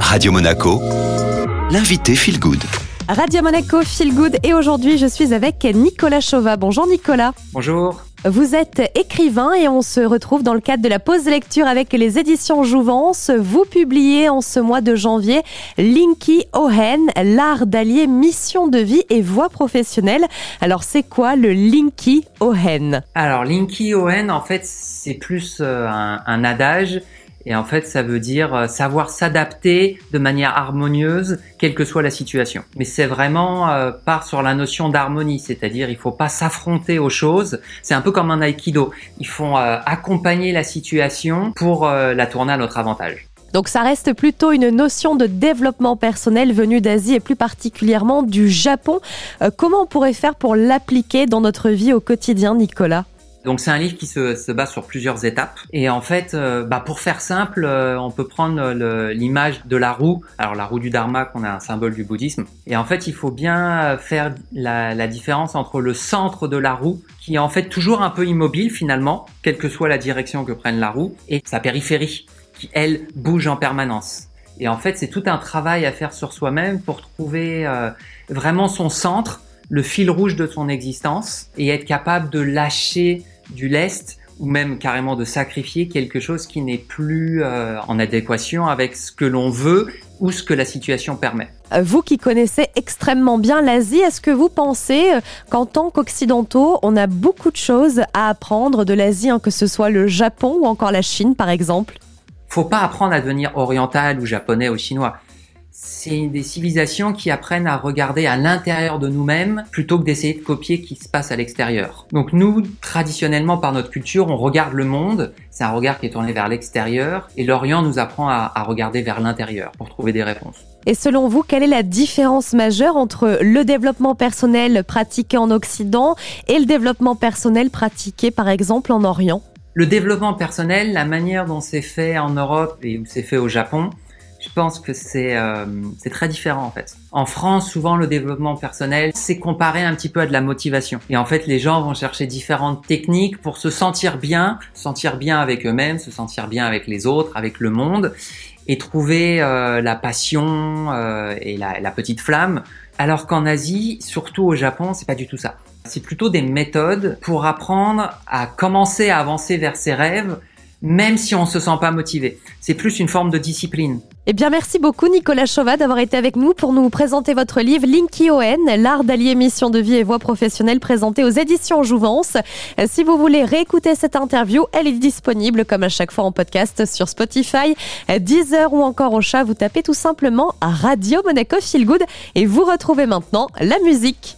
Radio Monaco, l'invité Feel Good. Radio Monaco Feel Good et aujourd'hui je suis avec Nicolas Chauvat. Bonjour Nicolas. Bonjour. Vous êtes écrivain et on se retrouve dans le cadre de la pause lecture avec les éditions Jouvence. Vous publiez en ce mois de janvier Linky Ohen, l'art d'allier mission de vie et voie professionnelle. Alors c'est quoi le Linky Ohen Alors Linky Ohen en fait c'est plus euh, un, un adage et en fait, ça veut dire euh, savoir s'adapter de manière harmonieuse, quelle que soit la situation. Mais c'est vraiment euh, part sur la notion d'harmonie, c'est-à-dire il faut pas s'affronter aux choses. C'est un peu comme un aikido. Il faut euh, accompagner la situation pour euh, la tourner à notre avantage. Donc ça reste plutôt une notion de développement personnel venue d'Asie et plus particulièrement du Japon. Euh, comment on pourrait faire pour l'appliquer dans notre vie au quotidien, Nicolas? Donc c'est un livre qui se, se base sur plusieurs étapes. Et en fait, euh, bah, pour faire simple, euh, on peut prendre l'image de la roue. Alors la roue du Dharma, qu'on a un symbole du bouddhisme. Et en fait, il faut bien faire la, la différence entre le centre de la roue, qui est en fait toujours un peu immobile finalement, quelle que soit la direction que prenne la roue, et sa périphérie, qui elle bouge en permanence. Et en fait, c'est tout un travail à faire sur soi-même pour trouver euh, vraiment son centre, le fil rouge de son existence, et être capable de lâcher du lest ou même carrément de sacrifier quelque chose qui n'est plus euh, en adéquation avec ce que l'on veut ou ce que la situation permet. Euh, Vous qui connaissez extrêmement bien l'Asie, est-ce que vous pensez euh, qu'en tant qu'occidentaux, on a beaucoup de choses à apprendre de l'Asie, hein, que ce soit le Japon ou encore la Chine par exemple? Faut pas apprendre à devenir oriental ou japonais ou chinois. C'est des civilisations qui apprennent à regarder à l'intérieur de nous-mêmes plutôt que d'essayer de copier ce qui se passe à l'extérieur. Donc nous, traditionnellement par notre culture, on regarde le monde, c'est un regard qui est tourné vers l'extérieur, et l'Orient nous apprend à, à regarder vers l'intérieur pour trouver des réponses. Et selon vous, quelle est la différence majeure entre le développement personnel pratiqué en Occident et le développement personnel pratiqué par exemple en Orient? Le développement personnel, la manière dont c'est fait en Europe et où c'est fait au Japon, je pense que c'est euh, c'est très différent en fait. En France, souvent le développement personnel, c'est comparé un petit peu à de la motivation. Et en fait, les gens vont chercher différentes techniques pour se sentir bien, se sentir bien avec eux-mêmes, se sentir bien avec les autres, avec le monde, et trouver euh, la passion euh, et la, la petite flamme. Alors qu'en Asie, surtout au Japon, c'est pas du tout ça. C'est plutôt des méthodes pour apprendre à commencer à avancer vers ses rêves, même si on se sent pas motivé. C'est plus une forme de discipline. Eh bien, merci beaucoup Nicolas Chauvat d'avoir été avec nous pour nous présenter votre livre Linky Owen, l'art d'allier mission de vie et voie professionnelle présenté aux éditions Jouvence. Si vous voulez réécouter cette interview, elle est disponible comme à chaque fois en podcast sur Spotify, Deezer ou encore au chat. Vous tapez tout simplement Radio Monaco Feel Good et vous retrouvez maintenant la musique.